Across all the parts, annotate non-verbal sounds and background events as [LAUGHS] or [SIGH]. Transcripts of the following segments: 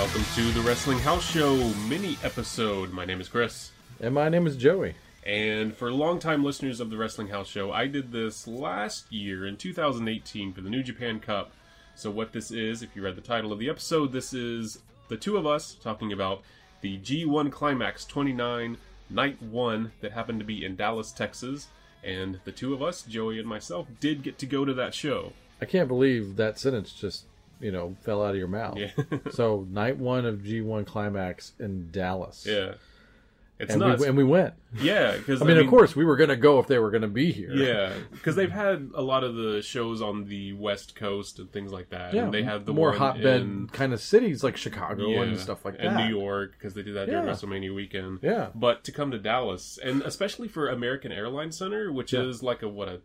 welcome to the Wrestling House Show mini episode. My name is Chris. And my name is Joey. And for longtime listeners of the Wrestling House Show, I did this last year in 2018 for the New Japan Cup. So, what this is, if you read the title of the episode, this is the two of us talking about the G1 Climax 29 Night 1 that happened to be in Dallas, Texas. And the two of us, Joey and myself, did get to go to that show. I can't believe that sentence just, you know, fell out of your mouth. Yeah. [LAUGHS] so, night one of G1 Climax in Dallas. Yeah. It's And nuts. we, and we went. yeah, because I mean, of course, we were going to go if they were going to be here. Yeah, because they've had a lot of the shows on the West Coast and things like that. Yeah. and they have the more hotbed in, kind of cities like Chicago yeah, and stuff like and that. And New York because they did that during Yeah. WrestleMania weekend. Yeah. but to come to Dallas and especially for American Airlines Center, which Yeah. is like a what a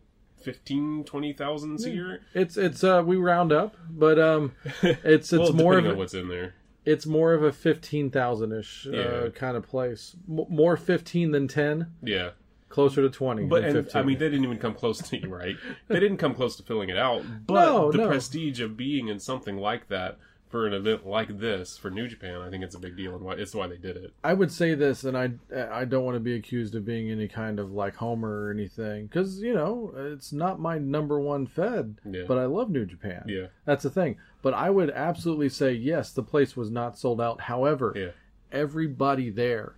15, 20,000 seater. It's it's uh we round up, but um [LAUGHS] it's it's well, more of a, what's in there. it's more of a 15,000 ish Yeah. uh, kind of place. M- more 15 than 10, Yeah, closer to 20 but and, I mean they didn't even come close to you, right? They didn't come close to filling it out. But [LAUGHS] No, the no. prestige of being in something like that for an event like this for New Japan, I think it's a big deal, and why it's why they did it. I would say this, and I I don't want to be accused of being any kind of like homer or anything, because you know it's not my number one fed, Yeah. but I love New Japan. Yeah. that's the thing. But I would absolutely say yes, the place was not sold out. However, Yeah. everybody there,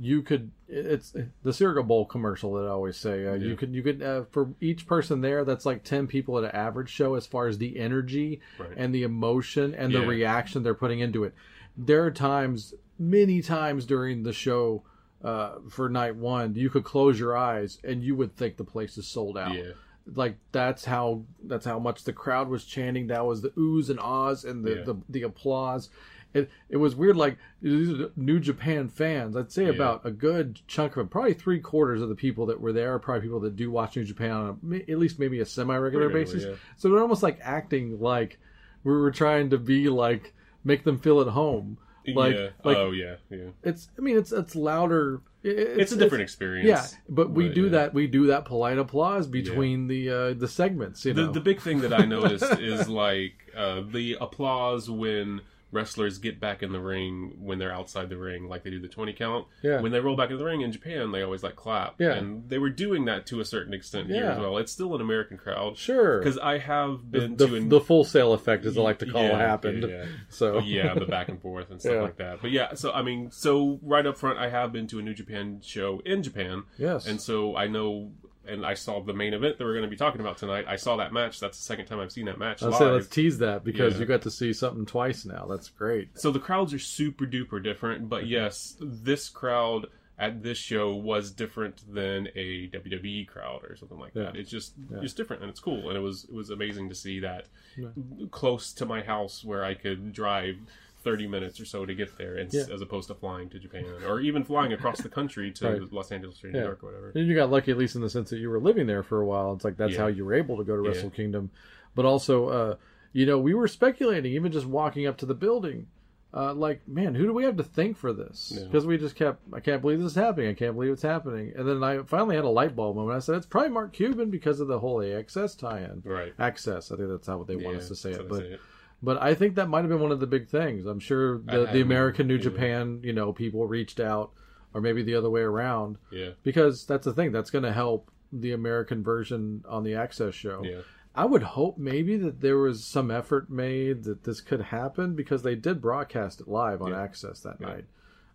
you could. It's the cereal bowl commercial that I always say. Uh, Yeah. You could you could uh, for each person there, that's like ten people at an average show as far as the energy Right. and the emotion and the reaction they're putting into it. There are times, many times during the show uh, for night one, you could close your eyes and you would think the place is sold out. Yeah. Like that's how that's how much the crowd was chanting. That was the oohs and ahs and the Yeah. the, the applause. It it was weird. Like these are New Japan fans. I'd say Yeah. about a good chunk of it, probably three quarters of the people that were there are probably people that do watch New Japan on a, at least maybe a semi regular basis. yeah. So they're almost like acting like we were trying to be like make them feel at home. Like yeah. like oh yeah, yeah. it's I mean it's it's louder. it- It's, a different experience. Yeah, but we do yeah. that. We do that polite applause between the uh, the segments. You know, The, the big thing that I [LAUGHS] noticed is like uh, the applause when wrestlers get back in the ring when they're outside the ring, like they do the twenty count. Yeah. When they roll back in the ring in Japan, they always like clap. Yeah. And they were doing that to a certain extent here Yeah. as well. It's still an American crowd. sure Because I have been the, to an, the Full Sail effect, as I like to call Yeah, it, happened. yeah. So Oh, yeah, the back and forth and stuff like that. But yeah, so I mean, so right up front, I have been to a New Japan show in Japan. yes, And so I know, and I saw the main event that we're going to be talking about tonight. I saw that match. That's the second time I've seen that match I'll live. say let's tease that because Yeah. you got to see something twice now. That's great. so the crowds are super duper different, but yes, this crowd at this show was different than a WWE crowd or something like that. It's just Yeah. it's different and it's cool, and it was it was amazing to see that Yeah. close to my house where I could drive. 30 minutes or so to get there and, Yeah. as opposed to flying to Japan or even flying across the country to Right. Los Angeles or New Yeah. York or whatever. And you got lucky, at least in the sense that you were living there for a while. It's like that's Yeah. how you were able to go to. Wrestle Kingdom. But also, uh, you know, we were speculating, even just walking up to the building. Uh, like, man, who do we have to thank for this? Because we just kept, I can't believe this is happening. I can't believe it's happening. And then I finally had a light bulb moment. I said, it's probably Mark Cuban because of the whole AXS tie-in. Right. Access, I think that's how they want us to say it. But say it. But I think that might have been one of the big things. I'm sure I the, the American New yeah. Japan, you know, people reached out, or maybe the other way around Yeah. because that's the thing that's going to help the American version on the Access show. Yeah. I would hope maybe that there was some effort made that this could happen because they did broadcast it live on Yeah. Access that Yeah. night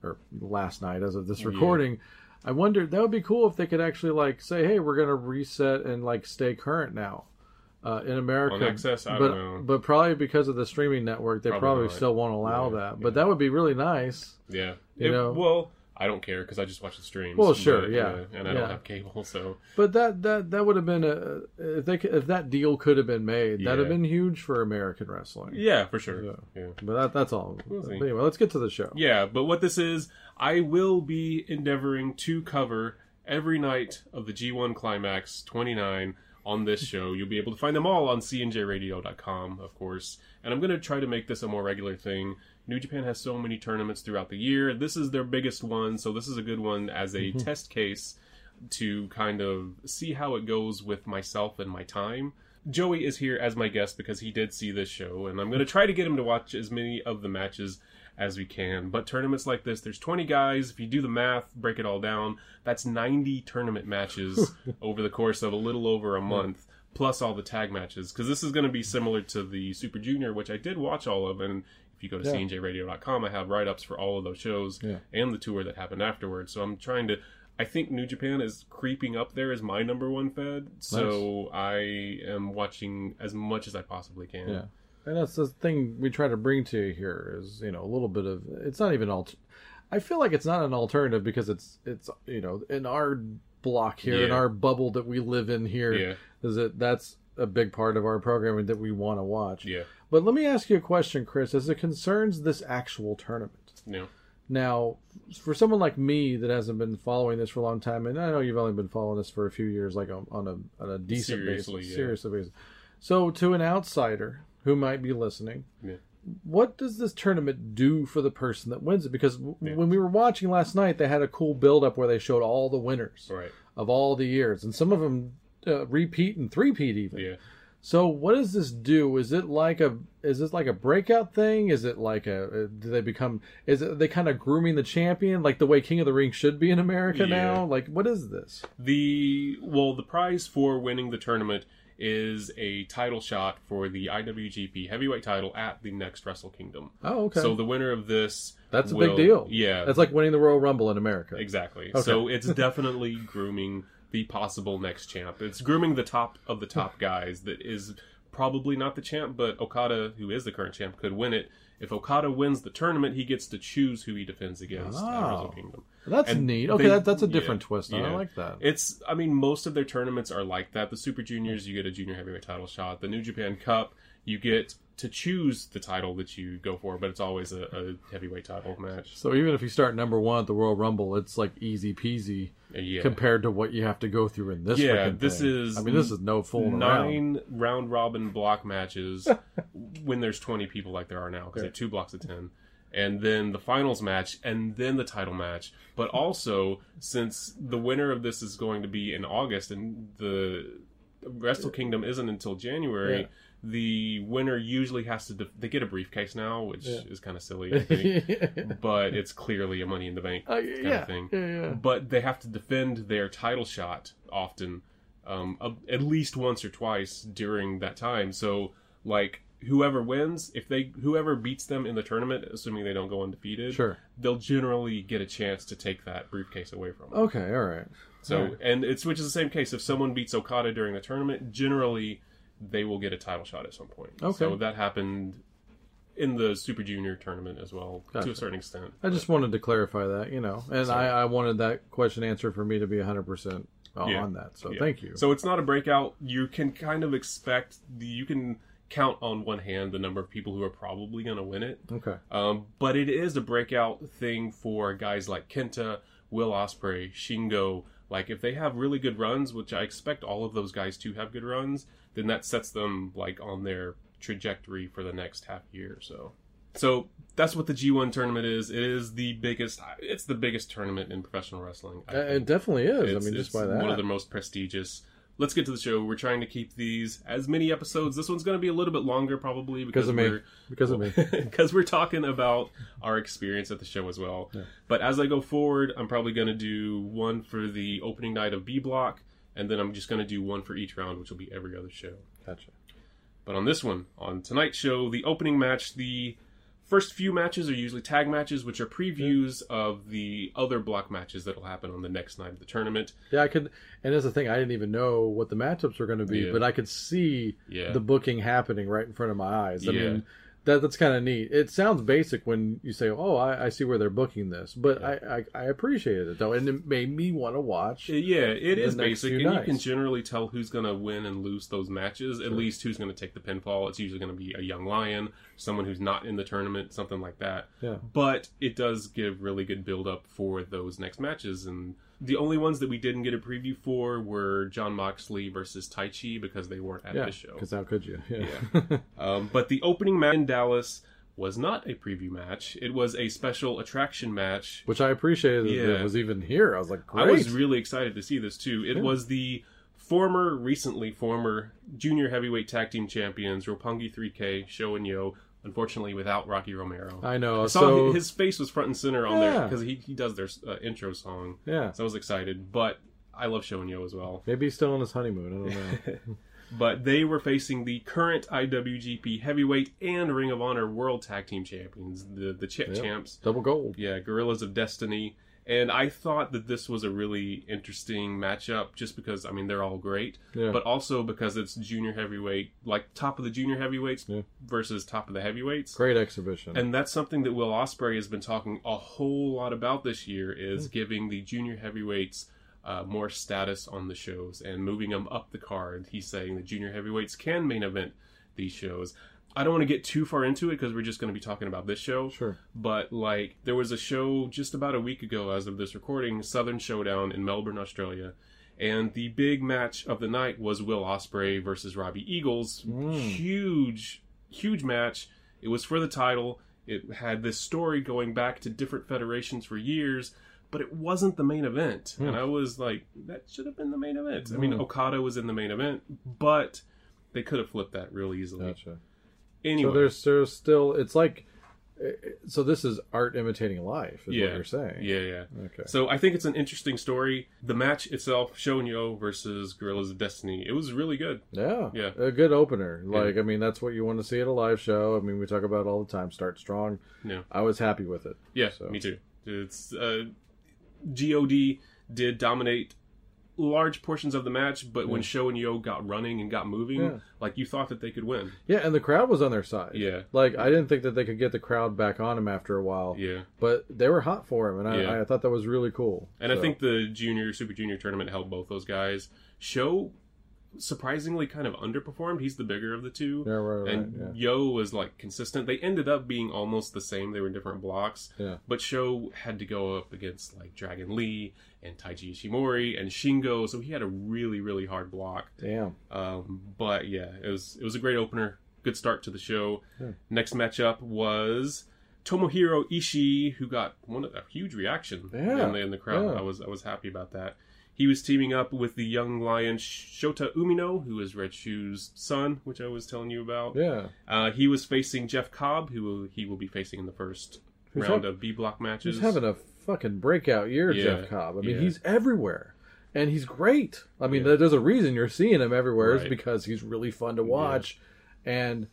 or last night as of this Yeah. recording. I wonder that would be cool if they could actually like say, "Hey, we're going to reset and like stay current now." Uh, in America, On Access? I but but probably because of the streaming network, they Probably probably, still won't allow Yeah, that. But yeah. that would be really nice. Yeah. You It- know? well, I don't care because I just watch the streams. Well, sure, but, yeah, uh, and I yeah. don't have cable, so But that that that would have been a if they could, if that deal could have been made, that'd have been huge for American wrestling. yeah, for sure. Yeah. Yeah. But that that's all. We'll anyway, let's get to the show. Yeah, but what this is, I will be endeavoring to cover every night of the G1 Climax 29 on this show. You'll be able to find them all on cnjradio.com, of course. And I'm going to try to make this a more regular thing. New Japan has so many tournaments throughout the year. This is their biggest one, so this is a good one as a mm-hmm. test case to kind of see how it goes with myself and my time. Joey is here as my guest because he did see this show, and I'm going to try to get him to watch as many of the matches as we can. But tournaments like this, there's 20 guys. If you do the math, break it all down, that's 90 tournament matches [LAUGHS] over the course of a little over a month, plus all the tag matches. Because this is going to be similar to the Super Junior, which I did watch all of. And if you go to Yeah. cnjradio.com, I have write ups for all of those shows Yeah. and the tour that happened afterwards. So I'm trying to. I think New Japan is creeping up there as my number one fed. So I am watching as much as I possibly can. Yeah, and that's the thing we try to bring to you here is you know a little bit of it's not even alt. I feel like it's not an alternative because it's it's you know in our block here in our bubble that we live in here Yeah. is that that's a big part of our programming that we want to watch. Yeah. But let me ask you a question, Chris, as it concerns this actual tournament. Yeah. Now, for someone like me that hasn't been following this for a long time, and I know you've only been following this for a few years, like on, on a on a decent Seriously, basis, yeah. seriously basis. So, to an outsider who might be listening, Yeah. what does this tournament do for the person that wins it? Because w- Yeah. when we were watching last night, they had a cool build up where they showed all the winners Right. of all the years, and some of them uh, repeat and three-peat even. Yeah. So what does this do? Is it like a is this like a breakout thing? Is it like a uh, do they become is it they kind of grooming the champion like the way King of the Ring should be in America Yeah. now? Like what is this? The well, the prize for winning the tournament is a title shot for the IWGP Heavyweight title at the next Wrestle Kingdom. Oh, okay. So the winner of this That's a big deal. Yeah, That's like winning the Royal Rumble in America. exactly. Okay. So it's definitely [LAUGHS] grooming the possible next champ. It's grooming the top of the top guys that is probably not the champ, but Okada, who is the current champ, could win it. If Okada wins the tournament, he gets to choose who he defends against at Oh. Wrestle ah. Kingdom. That's And neat. Okay, they- that, that's a yeah, different twist. I like that. It's, I mean, most of their tournaments are like that. The Super Juniors, you get a junior heavyweight title shot. The New Japan Cup, you get to choose the title that you go for, but it's always a, a heavyweight title match. so even if you start number one at the Royal Rumble, it's like easy peasy Uh, Yeah. compared to what you have to go through in this. Yeah, this thing. is I mean, this is no around. Nine round robin block matches [LAUGHS] when there's 20 people like there are now because they have two blocks of 10. And then the finals match, and then the title match. But also, since the winner of this is going to be in August, and the Wrestle Kingdom isn't until January, Yeah. the winner usually has to. Def- they get a briefcase now, which Yeah. is kind of silly, I think. [LAUGHS] but it's clearly a Money in the Bank Uh, kind yeah, of thing but they have to defend their title shot often, um, a- at least once or twice during that time. So, like whoever wins, if they whoever beats them in the tournament, assuming they don't go undefeated, Sure. they'll generally get a chance to take that briefcase away from them. Okay, all right. so, alright. and it's which is the same case. If someone beats Okada during the tournament, generally they will get a title shot at some point. Okay. So that happened in the Super Junior tournament as well, to a certain extent. I just wanted to clarify that, you know, and So- I, I wanted that question answered for me to be 100% on Yeah. that. So Yeah. thank you. So it's not a breakout. You can kind of expect the, you can count on one hand the number of people who are probably going to win it. okay. Um, but it is a breakout thing for guys like Kenta, Will Ospreay, Shingo. Like if they have really good runs, which I expect all of those guys to have good runs, then that sets them like on their trajectory for the next half year or so. So that's what the G1 tournament is. It is the biggest. It's the biggest tournament in professional wrestling. I Uh. It definitely is. It's- I mean, just by that. one of the most prestigious. Let's get to the show. We're trying to keep these as many episodes. This one's going to be a little bit longer, probably because because of me. Because of me. [LAUGHS] because we're talking about our experience at the show as well. Yeah. But as I go forward, I'm probably going to do one for the opening night of B Block, and then I'm just going to do one for each round, which will be every other show. Gotcha. But on this one, on tonight's show, the opening match, the first few matches are usually tag matches, which are previews of the other block matches that'll happen on the next night of the tournament. Yeah, I could. And that's the thing. I didn't even know what the matchups were going to be, Yeah. but I could see Yeah. the booking happening right in front of my eyes. I Yeah. mean, that that's kind of neat. It sounds basic when you say, "Oh, I, I see where they're booking this," but Yeah. I, I I appreciated it though, and it made me want to watch. Uh, yeah, it is basic, and you can generally tell who's going to win and lose those matches. At least who's going to take the pinfall. It's usually going to be a young lion, someone who's not in the tournament, something like that. Yeah. But it does give really good build up for those next matches, and the only ones that we didn't get a preview for were John Moxley versus Taichi because they weren't at Yeah, this show. because how could you? Yeah. [LAUGHS] Um, but the opening match in Dallas was not a preview match; it was a special attraction match Which I appreciated that Yeah. it was even here. I was like, great. I was really excited to see this too. It Yeah. was the former, recently former junior heavyweight tag team champions Roppongi 3K, Sho and Yo, unfortunately without Rocky Romero. I know. I so his face was front and center on there because he, he does their uh, intro song. yeah, So I was excited, but I love Shonyo as well. maybe he's still on his honeymoon. I don't know. [LAUGHS] [LAUGHS] But they were facing the current IWGP Heavyweight and Ring of Honor World Tag Team Champions, the the Ch- champs. Double gold. Yeah, Guerrillas of Destiny. And I thought that this was a really interesting matchup just because, I mean, they're all great, Yeah. but also because it's junior heavyweight, like top of the junior heavyweights Yeah. versus top of the heavyweights. Great exhibition. And that's something that Will Ospreay has been talking a whole lot about this year Hmm. is giving the junior heavyweights uh, more status on the shows and moving them up the card. He's saying the junior heavyweights can main event these shows. I don't want to get too far into it because we're just going to be talking about this show. sure. But like, there was a show just about a week ago, as of this recording, Southern Showdown in Melbourne, Australia, and the big match of the night was Will Ospreay versus Robbie Eagles. Mm. Huge, huge match. It was for the title. It had this story going back to different federations for years, but it wasn't the main event. Hmm. And I was like, that should have been the main event. I mean, Hmm. Okada was in the main event, but they could have flipped that real easily. Gotcha. Anyway, So there's there's still it's like so this is art imitating life is Yeah. what you're saying. yeah, yeah. Okay. So I think it's an interesting story. The match itself, Shonyo versus Guerrillas of Destiny, it was really good. Yeah. Yeah. A good opener. Like I mean that's what you want to see at a live show. I mean we talk about it all the time. Start strong. Yeah. I was happy with it. Yeah, So- me too. It's uh, God did dominate large portions of the match, but when Sho and Yo got running and got moving, Yeah. like you thought that they could win. Yeah, and the crowd was on their side. Yeah, Like I didn't think that they could get the crowd back on him after a while. yeah. But they were hot for him and I, Yeah. I thought that was really cool. And I think the junior, super junior tournament helped both those guys. Sho surprisingly kind of underperformed. He's the bigger of the two. yeah, right, right, and yeah. Yo was like consistent. They ended up being almost the same. They were different blocks. Yeah. But Sho had to go up against like Dragon Lee and Taiji Ishimori and Shingo, so he had a really really hard block. Damn. Um, but yeah, it was it was a great opener. Good start to the show. Yeah. Next matchup was Tomohiro Ishii, who got one a huge reaction Yeah. in the in the crowd. Yeah. I was I was happy about that. He was teaming up with the young lion Shota Umino, who is Red Shoe's son, which I was telling you about. Yeah. Uh, he was facing Jeff Cobb, who will, he will be facing in the first Who's round hav- of B block matches. He's having a fucking breakout year, Yeah, Jeff Cobb. I mean, yeah. he's everywhere. And he's great. I mean, Yeah. there's a reason you're seeing him everywhere is because he's really fun to watch. And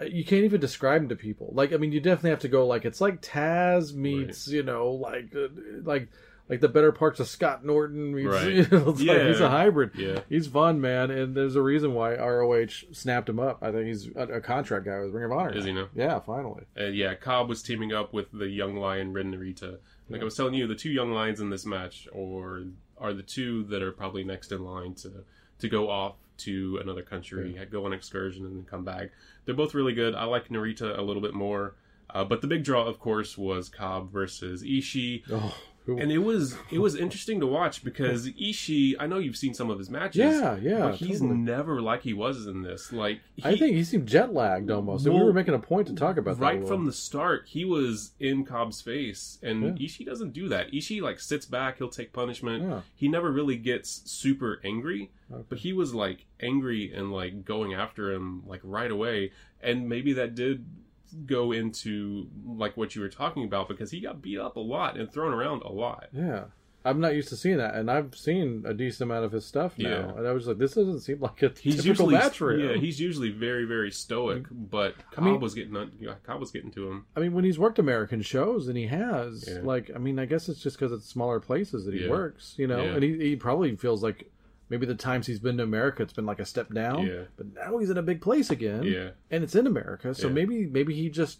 uh, you can't even describe him to people. Like, I mean, you definitely have to go like it's like Taz meets, you know, like uh, like like the better parts of Scott Norton meets. Right. [LAUGHS] You know, it's like Yeah. he's a hybrid. Yeah. He's fun, man, and there's a reason why ROH snapped him up. I think he's a, a contract guy with Ring of Honor. Is he now? Yeah, finally. Uh, yeah, Cobb was teaming up with the young lion Ren Narita. Like I was telling you, the two young lions in this match or are the two that are probably next in line to to go off to another country, go on excursion, and then come back. They're both really good. I like Narita a little bit more, uh, but the big draw, of course, was Cobb versus Ishii. Oh, who, And it was it was interesting to watch because Ishii, I know you've seen some of his matches, yeah, yeah. but he's totally. never like he was in this. Like he, I think he seemed jet lagged almost. and we were making a point to talk about that. right from the start, he was in Cobb's face, and Yeah. Ishii doesn't do that. Ishii like sits back, he'll take punishment. Yeah. He never really gets super angry, Okay. but he was like angry and like going after him like right away, and maybe that did go into like what you were talking about because he got beat up a lot and thrown around a lot. Yeah. I'm not used to seeing that, and I've seen a decent amount of his stuff now, Yeah. and I was like, "This doesn't seem like a He's typical usually match for him." yeah, he's usually very very stoic, mm-hmm. but Cobb mean- was getting yeah, Cobb was getting to him. I mean, when he's worked American shows, and he has, Yeah. like, I mean, I guess it's just because it's smaller places that he Yeah. works, you know, and he, he probably feels like maybe the times he's been to America, it's been like a step down, Yeah. but now he's in a big place again, Yeah. and it's in America, so Yeah. maybe maybe he just.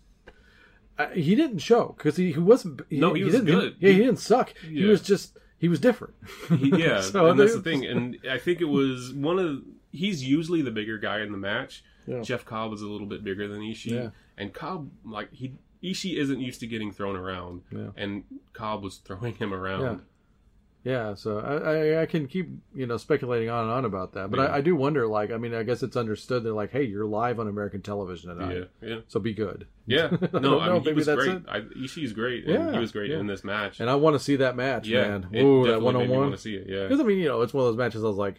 Uh, he didn't show because he, he wasn't. He, No, he was didn't, good. yeah, he didn't suck. He was just he was different. He, [LAUGHS] yeah, So and that's the thing. And I think it was one of he's usually the bigger guy in the match. Yeah. Jeff Cobb is a little bit bigger than Ishii, Yeah. and Cobb like he Ishii isn't used to getting thrown around, Yeah. and Cobb was throwing him around. Yeah. Yeah, so I, I I can keep you know speculating on and on about that, but Yeah. I, I do wonder. Like, I mean, I guess it's understood. They're like, hey, you're live on American television tonight, yeah, so be good. yeah. [LAUGHS] No, I No, don't I mean he maybe was that's great. it. I, Ishii's great, and Yeah, he was great yeah. in this match. And I want to see that match, yeah, man. Ooh, that one on one. want to see it. Yeah, Because I mean, you know, it's one of those matches. I was like,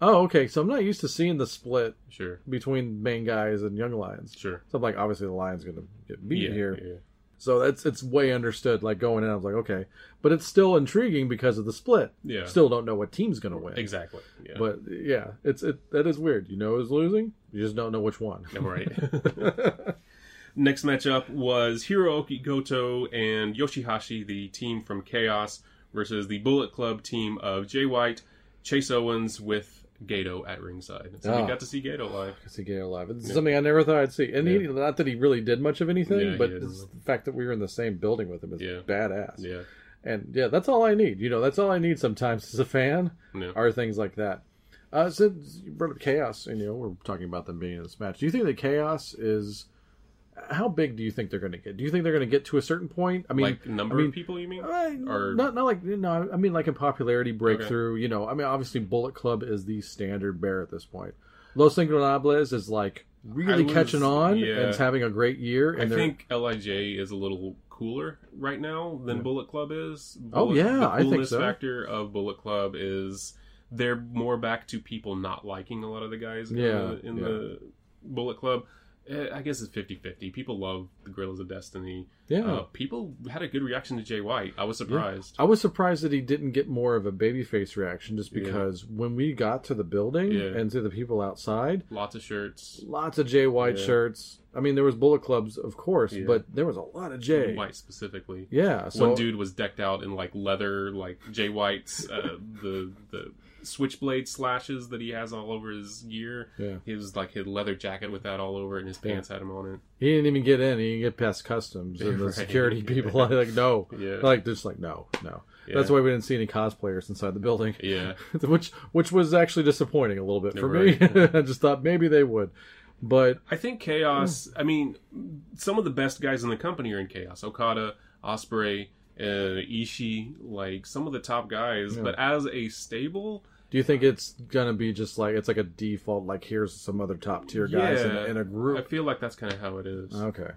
Oh, okay. So I'm not used to seeing the split Sure, between main guys and young lions. sure. So I'm like, obviously the lion's gonna get beat Yeah, here. So that's it's way understood. Like going in, I was like, okay, but it's still intriguing because of the split. Yeah. Still don't know what team's gonna win. Exactly. Yeah. But yeah, it's it that is weird. You know who's losing, you just don't know which one. right. [LAUGHS] Next matchup was Hirooki Goto and Yoshihashi, the team from Chaos, versus the Bullet Club team of Jay White, Chase Owens with Gedo at ringside. So Ah. we got to see Gedo live. see Gato live. It's something I never thought I'd see. And he, not that he really did much of anything, Yeah, but it's the fact that we were in the same building with him is Yeah. badass. Yeah. And yeah, that's all I need. You know, that's all I need sometimes as a fan Yeah. are things like that. Uh, since you brought up Chaos, and you know, we're talking about them being in this match. Do you think that Chaos is. How big do you think they're going to get? Do you think they're going to get to a certain point? I mean, like number I mean, of people, you mean? Uh, Or- not not like no, I mean like a popularity breakthrough. You know, I mean obviously Bullet Club is the standard bear at this point. Los Ingobernables is like really was- catching on yeah. and is having a great year. And I they're think Lij is a little cooler right now than Bullet Club is. Oh, yeah, the I think so. factor of Bullet Club is they're more back to people not liking a lot of the guys Yeah, in, the, in yeah. the Bullet Club. Eh, I guess it's 50-50. People love the Guerrillas of Destiny. yeah. Uh, people had a good reaction to Jay White. I was surprised. I was surprised that he didn't get more of a babyface reaction, just Yeah. because when we got to the building Yeah. and to the people outside, Lots of shirts. lots of Jay White Yeah. shirts. I mean, there was Bullet Clubs, of course, Yeah. but there was a lot of Jay. White specifically. Yeah, so One dude was decked out in like leather, like Jay White's uh, the the switchblade slashes that he has all over his gear. Yeah. He was like his leather jacket with that all over it, and his pants had him on it. he didn't even get in. He didn't get past customs, and the [LAUGHS] Right. security people are like, no, [LAUGHS] Yeah. like just like no, no. Yeah. That's why we didn't see any cosplayers inside the building, Yeah, [LAUGHS] which which was actually disappointing a little bit for Right. me. I just thought maybe they would, but I think Chaos. I mean, some of the best guys in the company are in Chaos. Okada, Ospreay, uh, Ishii, like some of the top guys. Yeah. But as a stable, do you think it's gonna be just like it's like a default? Like here's some other top tier guys in, Yeah. in a I group. I feel like that's kind of how it is. Okay.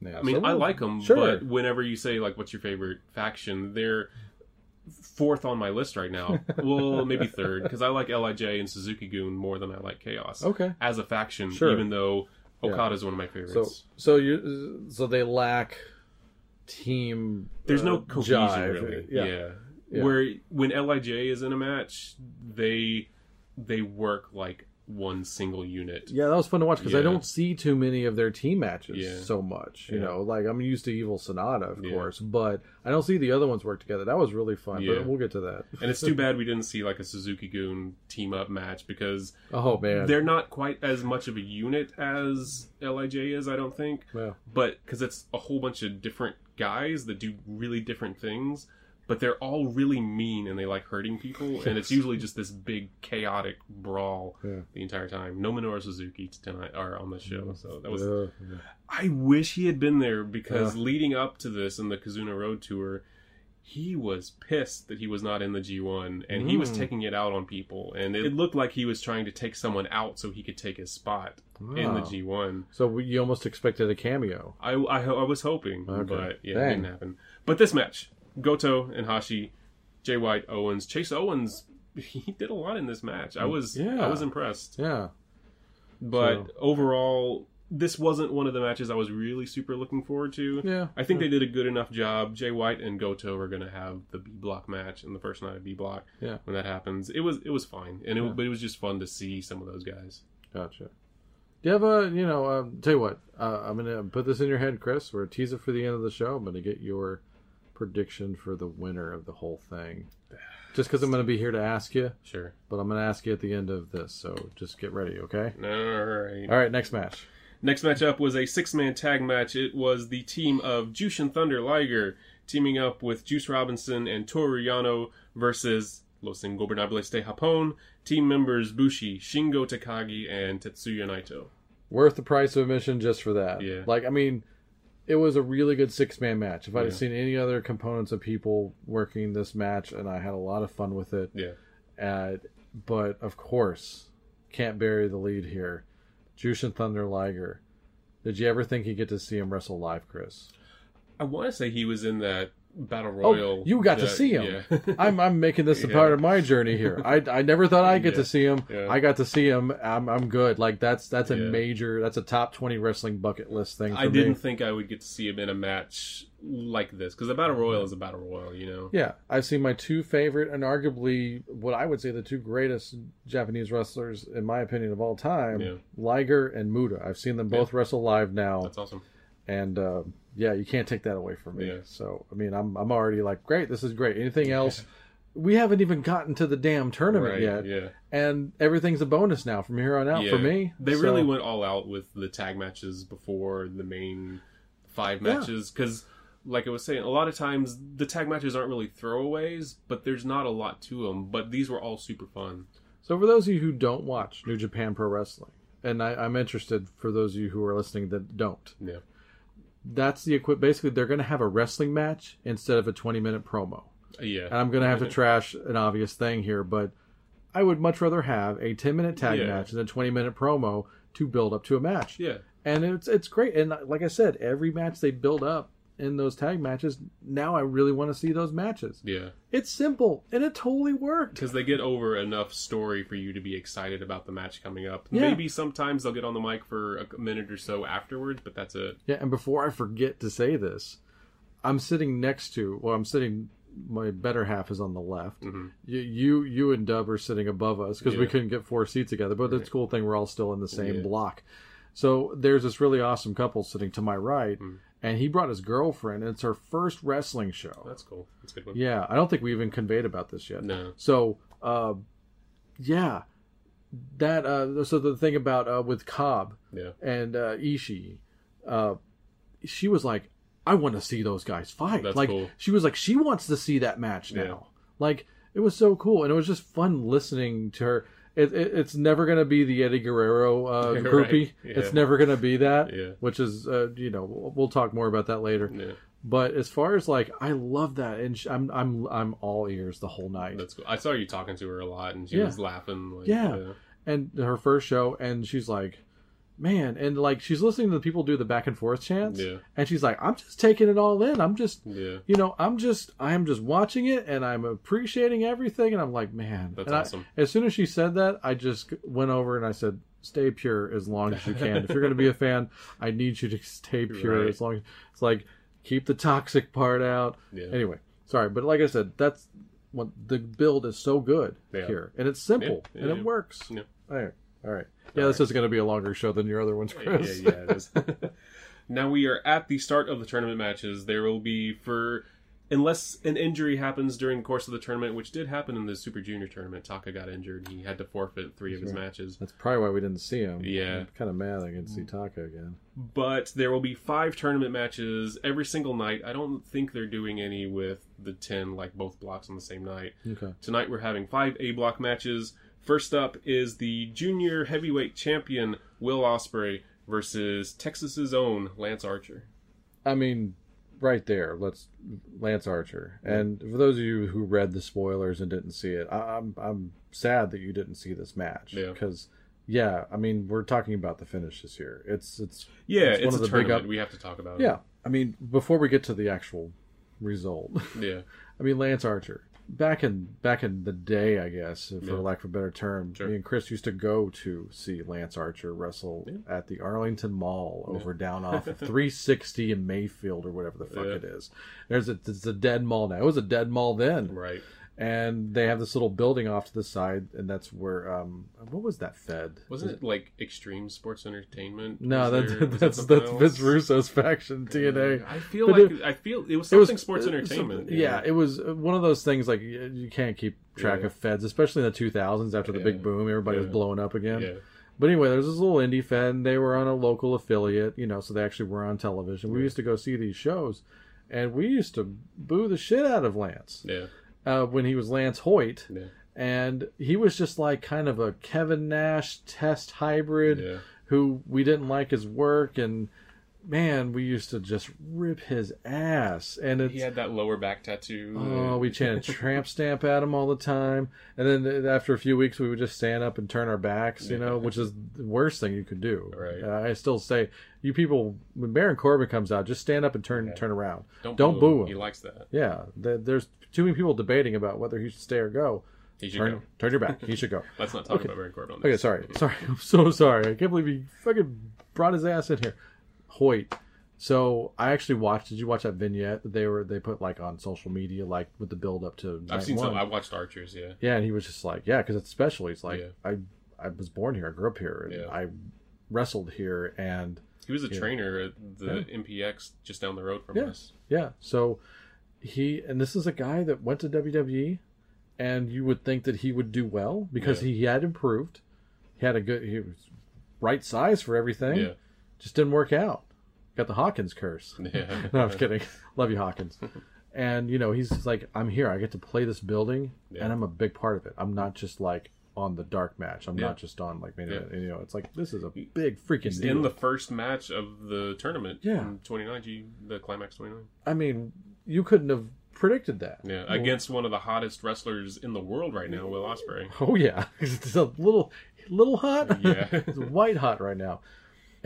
Yeah, I mean, so I like them, Sure. but whenever you say like, "What's your favorite faction?" they're fourth on my list right now. [LAUGHS] well, maybe third because I like Lij and Suzuki Goon more than I like Chaos Okay. as a faction. Sure. Even though Yeah. Okada's one of my So favorites. so you so they lack team. There's uh, no cohesion jive. really. Yeah. Yeah. Yeah. Where when Lij is in a match, they they work like one single unit. Yeah, that was fun to watch because I don't see too many of their team matches Yeah. so much. You Yeah. know, like I'm used to Evil Sanada, of Yeah. course, but I don't see the other ones work together. That was really fun, Yeah. but we'll get to that. [LAUGHS] And it's too bad we didn't see like a Suzuki Goon team up match because Oh man, they're not quite as much of a unit as Lij is, I don't think. Yeah. But because it's a whole bunch of different guys that do really different things, but they're all really mean and they like hurting people, and it's usually just this big chaotic brawl Yeah. the entire time. No Minoru Suzuki tonight are on the show, so that was. Yeah, yeah. I wish he had been there because leading up to this in the Kizuna Road Tour. He was pissed that he was not in the G1 and he was Mm. taking it out on people. And it looked like he was trying to take someone out so he could take his spot in the G1. So we, you almost expected a cameo. I, I, I was hoping, Okay. but yeah, Dang. it didn't happen. But this match, Goto and Hashi, Jay White, Owens, Chase Owens, [LAUGHS] he did a lot in this match. I was Yeah. I was impressed. Yeah, But So- overall, this wasn't one of the matches I was really super looking forward to. yeah. I think they did a good enough job. Jay White and Goto are going to have the B block match in the first night of B block. Yeah. when that happens, it was it was fine, and it, Yeah. but it was just fun to see some of those guys. Gotcha. Do you have a, you know, uh, tell you what, uh, I'm going to put this in your head, Chris. We're tease it for the end of the show. I'm going to get your prediction for the winner of the whole thing. Just because I'm going to be here to ask you, Sure. but I'm going to ask you at the end of this. So just get ready, okay? All right. All right, next match. Next matchup was a six man tag match. It was the team of Jushin Thunder Liger teaming up with Juice Robinson and Toru Yano versus Los Ingobernables de Japón, team members Bushi, Shingo Takagi, and Tetsuya Naito. Worth the price of admission just for that. Yeah. Like, I mean, it was a really good six man match. If I'd have Yeah. seen any other components of people working this match, and I had a lot of fun with it. Yeah. Uh, but of course, can't bury the lead here. Jushin Thunder Liger. Did you ever think you'd get to see him wrestle live, Chris? I want to say he was in that battle oh, royal. Oh, you got to see him. Yeah. [LAUGHS] I'm I'm making this a [LAUGHS] Yeah. part of my journey here. I, I never thought I'd get Yeah. to see him. I got to see him. I'm I'm good. Like that's that's a major. That's a top twenty wrestling bucket list thing. For I didn't think I would get to see him in a match like this because the battle royal is a battle royal, you know. Yeah, I've seen my two favorite and arguably what I would say the two greatest Japanese wrestlers, in my opinion, of all time. Liger and Muta. I've seen them both wrestle live now, That's awesome. And uh, yeah, you can't take that away from me. Yeah. So I mean, I'm I'm already like, great, this is great. Anything else? We haven't even gotten to the damn tournament Right? yet, Yeah. and everything's a bonus now from here on out yeah. for me. They So- really went all out with the tag matches before the main five matches because. Like I was saying, a lot of times the tag matches aren't really throwaways, but there's not a lot to them. But these were all super fun. So for those of you who don't watch New Japan Pro Wrestling, and I, I'm interested for those of you who are listening that don't, Yeah. That's the equip. Basically, they're going to have a wrestling match instead of a 20 minute promo. Yeah. And I'm going to have to [LAUGHS] trash an obvious thing here, but I would much rather have a 10 minute tag Yeah. match than a 20 minute promo to build up to a match. yeah. And it's it's great. And like I said, every match they build up in those tag matches, now I really want to see those matches. Yeah. It's simple and it totally worked. because they get over enough story for you to be excited about the match coming up. Yeah. Maybe sometimes they'll get on the mic for a minute or so afterwards, but that's it. Yeah, and before I forget to say this, I'm sitting next to, well, I'm sitting. My better half is on the left. Mhm. You, you, you and Dub are sitting above us because we couldn't get four seats together. But that's a cool thing. We're all still in the same Yeah. block. So there's this really awesome couple sitting to my right, Mm. And he brought his girlfriend. And it's her first wrestling show. That's cool. That's a good one. Yeah, I don't think we even conveyed about this yet. No. So, uh, yeah, that. Uh, so the thing about uh, with Cobb, Yeah. and uh, Ishii, uh, she was like, "I want to see those guys fight." That's like cool. she was like, she wants to see that match now. Yeah. Like it was so cool, and it was just fun listening to her. It, it, it's never gonna be the Eddie Guerrero uh, [LAUGHS] Right. groupie. Yeah. It's never gonna be that. Yeah. Which is, uh, you know, we'll, we'll talk more about that later. Yeah. But as far as like, I love that, and sh I'm I'm I'm all ears the whole night. That's cool. I saw you talking to her a lot, and she was laughing. Like, Yeah. and her first show, and she's like, man, and like she's listening to the people do the back and forth chants, Yeah. and she's like, I'm just taking it all in. I'm just, Yeah. you know, I'm just, I'm just watching it, and I'm appreciating everything, and I'm like, man, That's And I- awesome. as soon as she said that, I just went over and I said, stay pure as long as you can. if you're going to be a fan, [LAUGHS] I need you to stay pure Right. as long. As it's like keep the toxic part out. Yeah. Anyway, sorry, but like I said, that's what the build is so good here, and it's simple and it works. Yeah. All right, all right. Yeah, this is going to be a longer show than your other ones, Yeah, Chris. yeah, it is. [LAUGHS] now we are at the start of the tournament matches. There will be for unless an injury happens during the course of the tournament, which did happen in the Super Junior tournament. Taka got injured. He had to forfeit three of his matches. That's probably why we didn't see him. Yeah. I'm kind of mad I didn't see mm. Taka again. But there will be five tournament matches every single night. I don't think they're doing any with the 10 like both blocks on the same night. Okay. Tonight we're having five A block matches. First up is the junior heavyweight champion Will Ospreay versus Texas's own Lance Archer. I mean, right there. Let's Lance Archer. And for those of you who read the spoilers and didn't see it, I, I'm I'm sad that you didn't see this match because yeah, I mean we're talking about the finish this year. It's it's Yeah, It's it's, one of a the big up- we have to talk about yeah. I mean before we get to the actual result. Yeah. [LAUGHS] I mean Lance Archer. Back in back in the day, I guess, for Yeah. lack of a better term, Sure. me and Chris used to go to see Lance Archer wrestle Yeah. at the Arlington Mall over down off [LAUGHS] of 360 in Mayfield or whatever the fuck Yeah. it is. There's a it's a dead mall now. It was a dead mall then, Right. And they have this little building off to the side, and that's where um what was that fed? Wasn't it like Extreme Sports Entertainment? No, that, there- was it that's that's? Vince Russo's faction TNA. I feel But like it- I feel it was It was something sports entertainment. some- yeah, it was one of those things like you can't keep track Yeah. of feds, especially in the 2000s after the big boom. Everybody was blowing up again. yeah. But anyway, there's this little indie fed, and they were on a local affiliate, you know, so they actually were on television. We Yeah. used to go see these shows, and we used to boo the shit out of Lance Yeah. Uh, when he was Lance Hoyt, Yeah. and he was just like kind of a Kevin Nash test hybrid Yeah. who we didn't like his work, and man, we used to just rip his ass, and it's He had that lower back tattoo. Oh, we chanted [LAUGHS] tramp stamp at him all the time. And then after a few weeks, we would just stand up and turn our backs, you know, which is the worst thing you could do. Right. Uh, I still say, you people, when Baron Corbin comes out, just stand up and turn turn around. don't, don't boo him. He likes that. Yeah. There's too many people debating about whether he should stay or go. He should Turn, go. turn your back. He should go. [LAUGHS] Let's not talk Okay. about Baron Corbin on Okay, sorry. Sorry. [LAUGHS] I'm so sorry. I can't believe he fucking brought his ass in here. Hoyt. So I actually watched. Did you watch that vignette that they were they put like on social media, like with the build up to? I've seen one? some. I watched Archers. Yeah. Yeah, and he was just like, yeah, because it's special. He's like, Yeah. I I was born here, I grew up here, and Yeah. I wrestled here, and He was a Yeah. trainer at the MPX just down the road from Yeah. us. yeah, so he and this is a guy that went to WWE, and you would think that he would do well because Yeah. he had improved, he had a good, he was right size for everything, Yeah. just didn't work out. Got the Hawkins curse. Yeah. [LAUGHS] no, I'm just kidding. Love you, Hawkins. [LAUGHS] And you know, he's like, I'm here. I get to play this building, Yeah. and I'm a big part of it. I'm not just like on the dark match. I'm Yeah. not just on like main Yeah. event. You know, it's like this is a big freaking in the first match of the tournament. Yeah. in 29 G, the climax 29. I mean, you couldn't have predicted that. Yeah, against one of the hottest wrestlers in the world right now, Will Ospreay. Oh yeah, [LAUGHS] it's a little, little hot. Yeah. it's white hot right now,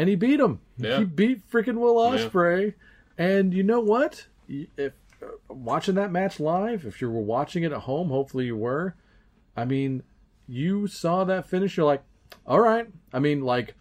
and he beat him. Yeah. He beat freaking Will Yeah. Ospreay, and you know what? If uh, watching that match live, if you were watching it at home, hopefully you were. I mean, you saw that finish. You're like, all right. I mean, like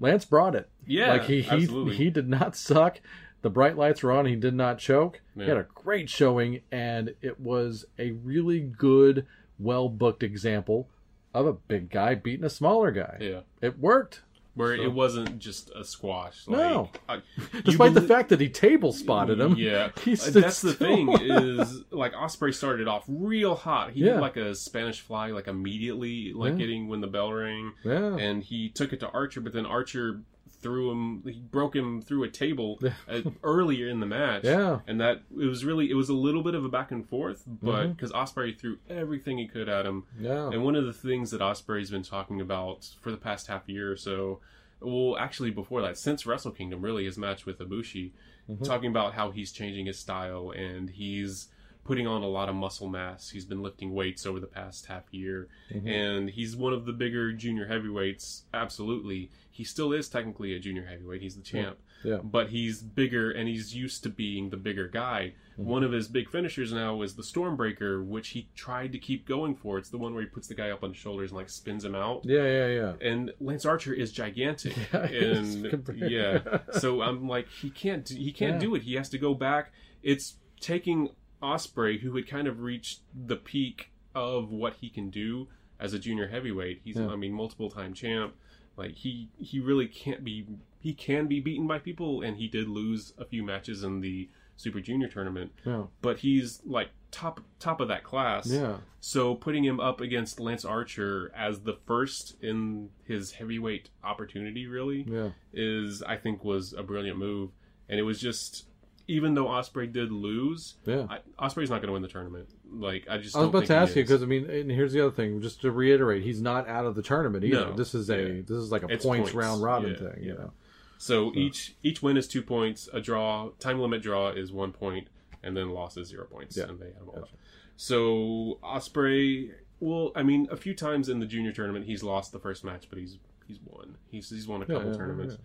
Lance brought it. Yeah, like he he absolutely. he did not suck. The bright lights were on. He did not choke. He had a great showing, and it was a really good, well booked example of a big guy beating a smaller guy. Yeah, It worked, where So- it wasn't just a squash. Like, No. I, despite the fact that he table spotted him. Yeah, [LAUGHS] Uh, that's the thing [LAUGHS] is like Ospreay started off real hot. He Yeah. did like a Spanish fly like immediately, like Yeah. getting when the bell rang, Yeah, and he took it to Archer, but then Archer threw him. He broke him through a table [LAUGHS] uh, earlier in the match. Yeah. and that it was really it was a little bit of a back and forth, but because Ospreay threw everything he could at him, yeah, and one of the things that Ospreay's been talking about for the past half year or so, well, actually before that, since Wrestle Kingdom, really his match with Ibushi, Mhm. talking about how he's changing his style and he's putting on a lot of muscle mass. He's been lifting weights over the past half year, Mhm. and he's one of the bigger junior heavyweights. Absolutely, he still is technically a junior heavyweight. He's the champ. yeah. But he's bigger and he's used to being the bigger guy. Mhm. One of his big finishers now is the Stormbreaker, which he tried to keep going for. It's the one where he puts the guy up on his shoulders and like spins him out. yeah, yeah, yeah. And Lance Archer is gigantic, [LAUGHS] Yeah, and [LAUGHS] yeah. So I'm like, he can't, he can't Yeah. do it. He has to go back. It's taking Ospreay, who had kind of reached the peak of what he can do as a junior heavyweight. He's, Yeah. I mean, multiple time champ. Like he, he really can't be. He can be beaten by people, and he did lose a few matches in the Super Junior tournament. Yeah, But he's like top top of that class. yeah. So putting him up against Lance Archer as the first in his heavyweight opportunity really yeah. is I think was a brilliant move. And it was just even though Ospreay did lose, yeah. I, Ospreay's not going to win the tournament. Like I just I was about to ask you because I mean, and here's the other thing. Just to reiterate, he's not out of the tournament either. No. This is a Yeah. this is like a points, points. round robin Yeah, thing. You know, So each each win is two points. A draw, time limit draw is one point, and then loss is zero points. Yeah. And they add them all Gotcha. up. So Ospreay, well, I mean, a few times in the junior tournament, he's lost the first match, but he's he's won. He's he's won a Yeah, couple yeah, tournaments.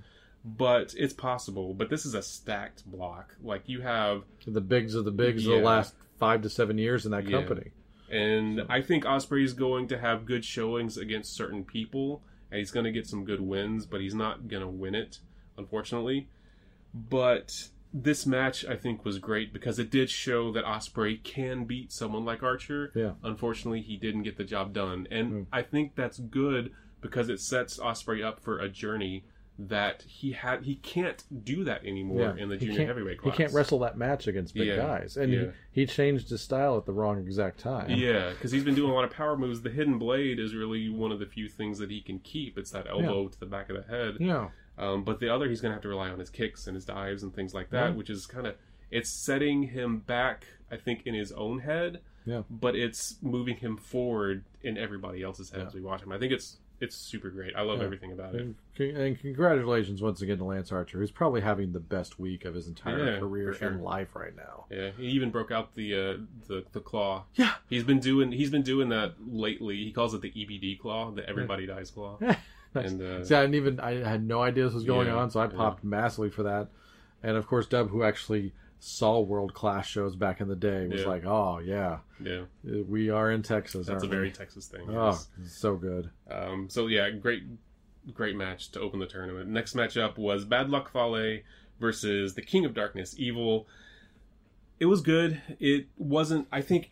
Yeah. But it's possible. But this is a stacked block. Like you have, the bigs of the bigs of the last five to seven years in that Yeah. company. and So- I think Ospreay is going to have good showings against certain people, and he's going to get some good wins. But he's not going to win it, unfortunately. But this match, I think, was great because it did show that Ospreay can beat someone like Archer. Yeah. Unfortunately, he didn't get the job done, and Mm. I think that's good because it sets Ospreay up for a journey that he had. He can't do that anymore Yeah. in the junior heavyweight He class. can't wrestle that match against big Yeah, guys, and yeah. he, he changed his style at the wrong exact time. Yeah, because he's been doing a lot of power moves. The hidden blade is really one of the few things that he can keep. It's that elbow to the back of the head. yeah, Um, but the other, he's going to have to rely on his kicks and his dives and things like that, which is kind of it's setting him back. I think in his own head Yeah. but it's moving him forward in everybody else's head as we watch him. I think it's it's super great. I love Yeah. everything about it. And, and congratulations once again to Lance Archer, who's probably having the best week of his entire Yeah, career sure. and life right now. Yeah, he even broke out the uh, the the claw. Yeah. He's been doing he's been doing that lately. He calls it the EBD claw, the everybody dies claw. [LAUGHS] Nice. And uh, See, I didn't even I had no idea this was going Yeah, on, so I yeah. popped massively for that. And of course, Dub, who actually saw world class shows back in the day, was Yeah. like, "Oh yeah, yeah, we are in Texas." that's a aren't very we? Texas thing. oh, yes. so good. Um, so yeah, great, great match to open the tournament. Next matchup was Bad Luck Fale versus the King of Darkness, Evil. It was good. It wasn't. I think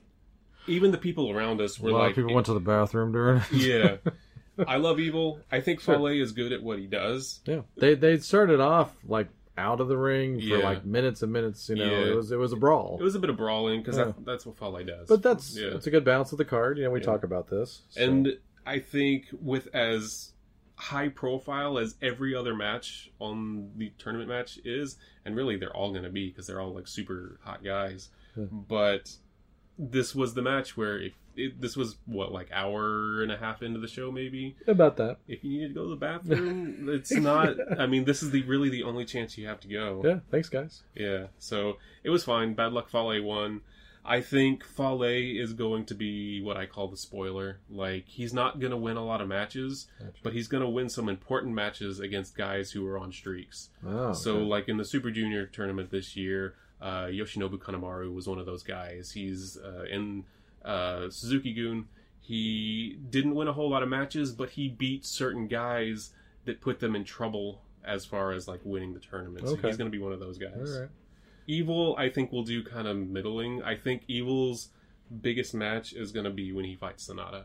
even the people around us A were lot like, of people went to the bathroom during. it. yeah. [LAUGHS] I love Evil. I think Sure. Fale is good at what he does. yeah. They they started off like out of the ring for Yeah. like minutes and minutes. You know, Yeah. it was it was a brawl. It was a bit of brawling because Yeah. that, that's what Fale does. but that's it's a good balance of the card. You know, we talk about this. so- And I think with as high profile as every other match on the tournament match is, and really they're all going to be because they're all like super hot guys. But this was the match where if it, this was what like hour and a half into the show maybe about that. if you need to go to the bathroom it's not [LAUGHS] i mean this is the really the only chance you have to go Yeah. Thanks, guys. yeah, so it was fine. Bad Luck Fale won. I think Fale is going to be what I call the spoiler. Like, he's not going to win a lot of matches, but he's going to win some important matches against guys who are on streaks. Oh, So, okay. like in the Super Junior tournament this year, uh, Yoshinobu Kanemaru was one of those guys. He's uh, in uh, Suzuki-gun. He didn't win a whole lot of matches, but he beat certain guys that put them in trouble as far as like winning the tournament. So he's going to be one of those guys. right. Evil, I think, will do kind of middling. I think Evil's biggest match is going to be when he fights Sanada.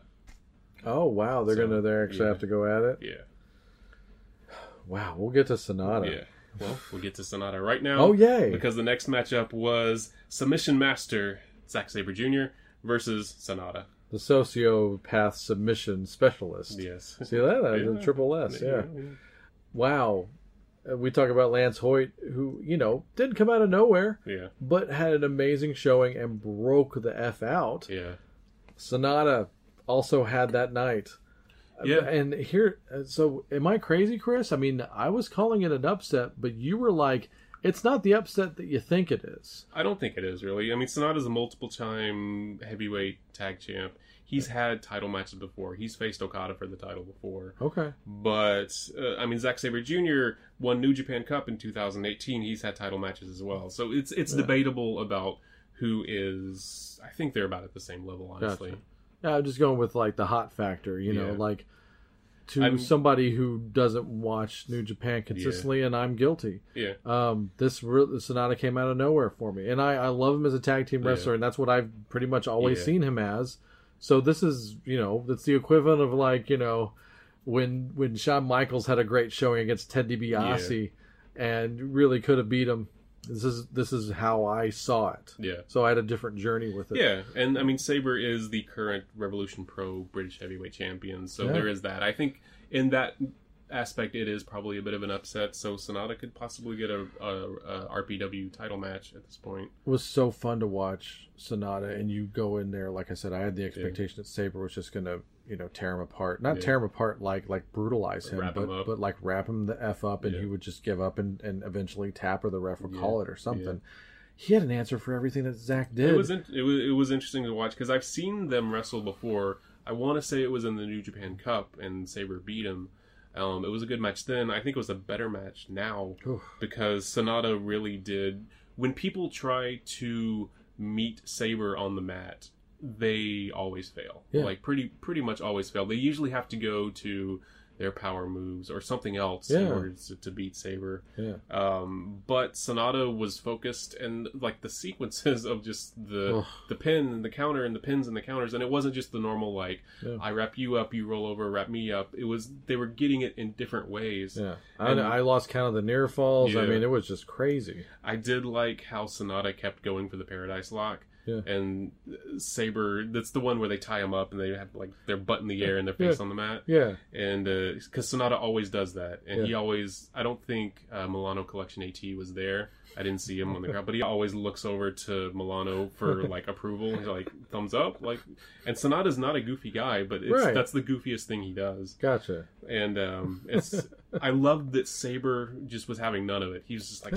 Oh wow, they're So, gonna they actually yeah. have to go at it. Yeah. Wow, we'll get to Sanada. Yeah. Well, we'll get to Sanada right now. Oh yay! Because the next matchup was Submission Master Zack Sabre Jr. versus Sanada. the sociopath submission specialist. Yes. See that? That's a Yeah. triple S. Yeah. Wow. Uh, We talk about Lance Hoyt, who you know didn't come out of nowhere, Yeah. but had an amazing showing and broke the f out. Yeah. Sanada also had that night. Yeah. And here, uh, so am I crazy, Chris? I mean, I was calling it an upset, but you were like, it's not the upset that you think it is. I don't think it is really. I mean, Sanada's a multiple time heavyweight tag champ. He's had title matches before. He's faced Okada for the title before. Okay. But uh, I mean, Zack Sabre Jr. won New Japan Cup in 2018. He's had title matches as well. So it's it's Yeah. debatable about who is. I think they're about at the same level, honestly. Gotcha. Yeah, I'm just going with like the hot factor, you know, Yeah. like to I'm- somebody who doesn't watch New Japan consistently, and I'm guilty. Yeah, Um, this re- Sanada came out of nowhere for me, and I, I love him as a tag team Yeah. wrestler, and that's what I've pretty much always Yeah. seen him as. So this is, you know, that's the equivalent of like, you know, when when Shawn Michaels had a great showing against Ted DiBiase, and really could have beat him. This is this is how I saw it. yeah, So I had a different journey with it. yeah. And I mean, Sabre is the current Revolution Pro British Heavyweight Champion, so Yeah. there is that. I think in that aspect, it is probably a bit of an upset. So Sanada could possibly get a, a, a RPW title match at this point. It was so fun to watch Sanada, and you go in there. Like I said, I had the expectation that Sabre was just gonna, you know, tear him apart. Not Yeah. tear him apart like like brutalize him, Wrap but him up. but like wrap him the f up, and Yeah. he would just give up and, and eventually tap or the ref would Yeah. call it or something. He had an answer for everything that Zack did. It was in, it was it was interesting to watch because I've seen them wrestle before. I want to say it was in the New Japan Cup and Sabre beat him. Um, it was a good match then. I think it was a better match now Oof. because Sanada really did. When people try to meet Sabre on the mat, they always fail. Yeah. Like pretty pretty much always fail. They usually have to go to their power moves or something else in order to, to beat Sabre. yeah. Um, but Sanada was focused and like the sequences of just the Ugh. the pin and the counter and the pins and the counters, and it wasn't just the normal like Yeah. I wrap you up, you roll over, wrap me up. It was they were getting it in different ways. Yeah, I, And- I lost count of the near falls. I mean, it was just crazy. I did like how Sanada kept going for the Paradise Lock. Yeah. and Sabre. That's the one where they tie him up and they have like their butt in the air and their face Yeah. on the mat. Yeah, And because Sanada always does that, and Yeah. he always. I don't think uh, Milano Collection AT was there. I didn't see him on the ground, but he always looks over to Milano for [LAUGHS] like approval. He's like thumbs up, like. And Sanada's not a goofy guy, but it's, Right. that's the goofiest thing he does gotcha. and um, it's I loved that Sabre just was having none of it. He was just like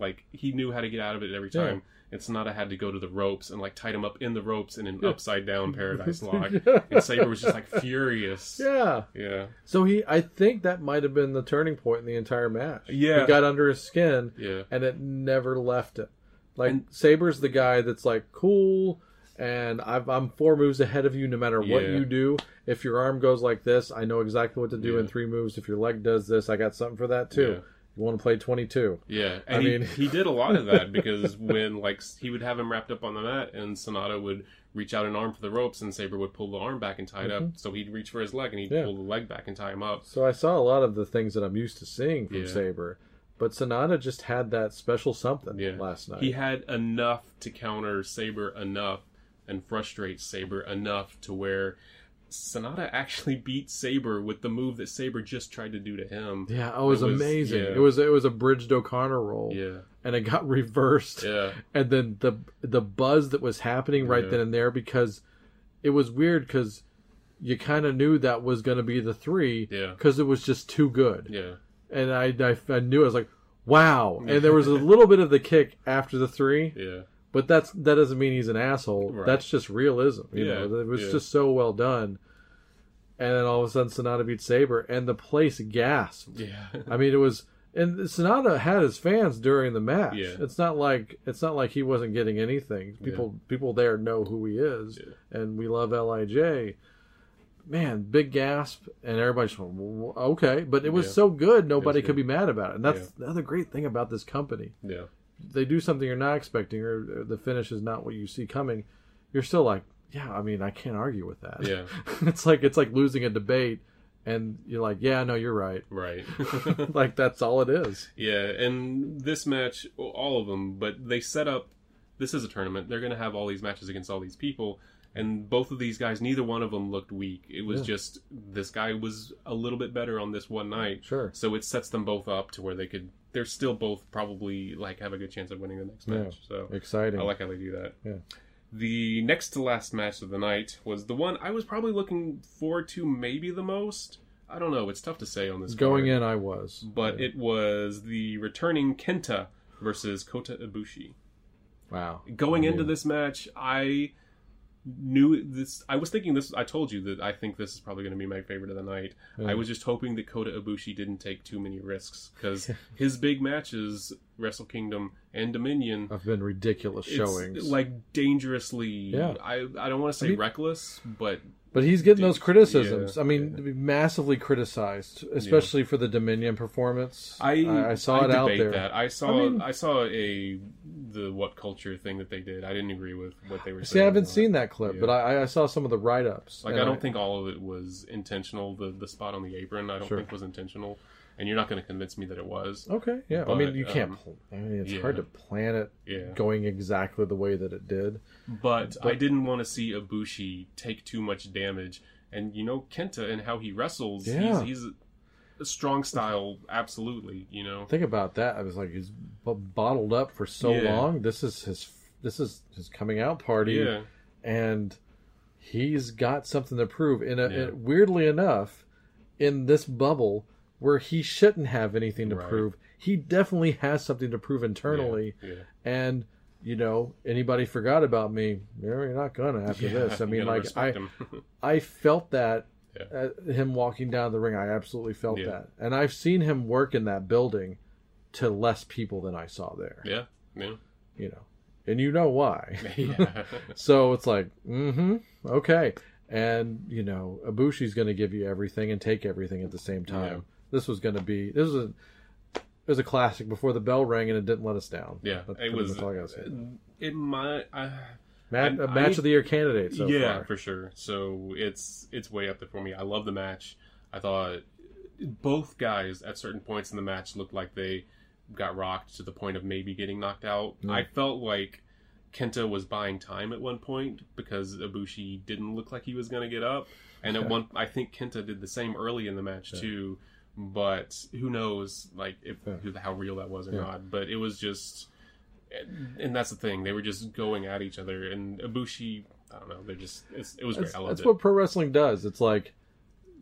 like he knew how to get out of it every Yeah. Time. And Sanada had to go to the ropes and like tied him up in the ropes in an Yeah. upside down paradise [LAUGHS] lock. yeah. And Sabre was just like furious. yeah. Yeah, So he, I think that might have been the turning point in the entire match. Yeah. he got under his skin, yeah, and it never left him. Like And- Sabre's the guy that's like cool, and I've, I'm four moves ahead of you no matter what Yeah. you do. If your arm goes like this, I know exactly what to do Yeah. in three moves. If your leg does this, I got something for that too. You want to play 22? yeah. And I he, mean- he did a lot of that because when like he would have him wrapped up on the mat, and Sanada would reach out an arm for the ropes, and Sabre would pull the arm back and tie it up. So he'd reach for his leg, and he'd Mm-hmm. Yeah. pull the leg back and tie him up. So I saw a lot of the things that I'm used to seeing from Yeah. Sabre, but Sanada just had that special something Yeah. last night. He had enough to counter Sabre enough and frustrate Sabre enough to where Sanada actually [LAUGHS] beat Sabre with the move that Sabre just tried to do to him. yeah, oh, it was, It was- amazing. yeah. It was it was a bridged O'Connor roll, Yeah, and it got [LAUGHS] reversed. yeah, and then the the buzz that was happening right Yeah. then and there because it was weird because you kind of knew that was going to be the three yeah, because it was just too good yeah, and I, I I knew I was like wow and there was a [LAUGHS] little bit of the kick after the three yeah, but that's that doesn't mean he's an asshole Right. that's just realism you Yeah, know it was yeah. just so well done and then all of a sudden Sanada beat Sabre and the place gasped yeah. I mean, it was, and Sanada had his fans during the match. Yeah. It's not like it's not like he wasn't getting anything. People people there know who he is, and we love LIJ. Man, big gasp, and everybody's going, "W- okay, but it was so good, nobody could be mad about it. And that's the other great thing about this company. yeah. They do something you're not expecting, or the finish is not what you see coming. You're still like, yeah, I mean, I can't argue with that. Yeah. [LAUGHS] it's like it's like losing a debate, and you're like, yeah, no, you're right. Right. [LAUGHS] like that's all it is. yeah, and this match, all of them, but they set up. This is a tournament. They're going to have all these matches against all these people, and both of these guys, neither one of them looked weak. It was Yeah. just this guy was a little bit better on this one night. Sure. So it sets them both up to where they could. They're still both probably like have a good chance of winning the next Yeah. match. So Exciting. I like how they do that. Yeah. The next to last match of the night was the one I was probably looking forward to maybe the most. I don't know. It's tough to say on this. Going card. in, I was. but it was the returning Kenta versus Kota Ibushi. wow. Going I into this match, I knew this. I was thinking this. I told you that I think this is probably going to be my favorite of the night. Yeah. I was just hoping that Kota Ibushi didn't take too many risks because [LAUGHS] his big matches, Wrestle Kingdom and Dominion, have been ridiculous it's showings. like dangerously. Yeah. I I don't want to say I mean- reckless, but but he's getting those criticisms. yeah, I mean, massively criticized, especially for the Dominion performance. I I saw I it out there. That I saw I I, saw a the WhatCulture thing that they did. I didn't agree with what they were See, saying. I haven't seen that clip, Yeah. but I, I saw some of the write ups. Like I don't think all of it was intentional. The the spot on the apron I don't Sure. think was intentional, and you're not going to convince me that it was. Okay, yeah. I mean, you can't. um, pl- I mean, it's yeah. hard to plan it Yeah, going exactly the way that it did. but, I didn't want to see Ibushi take too much damage. And you know Kenta and how he wrestles. Yeah. He's, he's a strong style, absolutely. You know. Think about that. I was like, he's b- bottled up for so Yeah. long. This is his. This is his coming out party. Yeah. and he's got something to prove. In a, Yeah. weirdly enough, in this bubble where he shouldn't have anything to Right. prove, he definitely has something to prove internally. Yeah. And you know, anybody forgot about me? You're not gonna after Yeah, this. I [LAUGHS] mean, like I. [LAUGHS] I felt that. Yeah. Uh, him walking down the ring, I absolutely felt Yeah. that, and I've seen him work in that building to less people than I saw there. yeah. Yeah. You know, and you know why. [LAUGHS] yeah. So it's like, mm-hmm, okay. And, you know, Ibushi's going to give you everything and take everything at the same time. This was going to be, this was a, it was a classic before the bell rang and it didn't let us down. Yeah, That's it was. much all I gotta say. It might. I, Mat- I- a match I- of the year candidate so yeah, far. for sure. So it's it's way up there for me. I love the match. I thought both guys at certain points in the match looked like they got rocked to the point of maybe getting knocked out. Mm. I felt like Kenta was buying time at one point because Ibushi didn't look like he was going to get up, and at one I think Kenta did the same early in the match too. But who knows, like if Yeah. how real that was or Yeah. not. But it was just, and that's the thing. They were just going at each other, and Ibushi. I don't know. They're just. It's, it was great. That's, I that's it. what pro wrestling does. It's like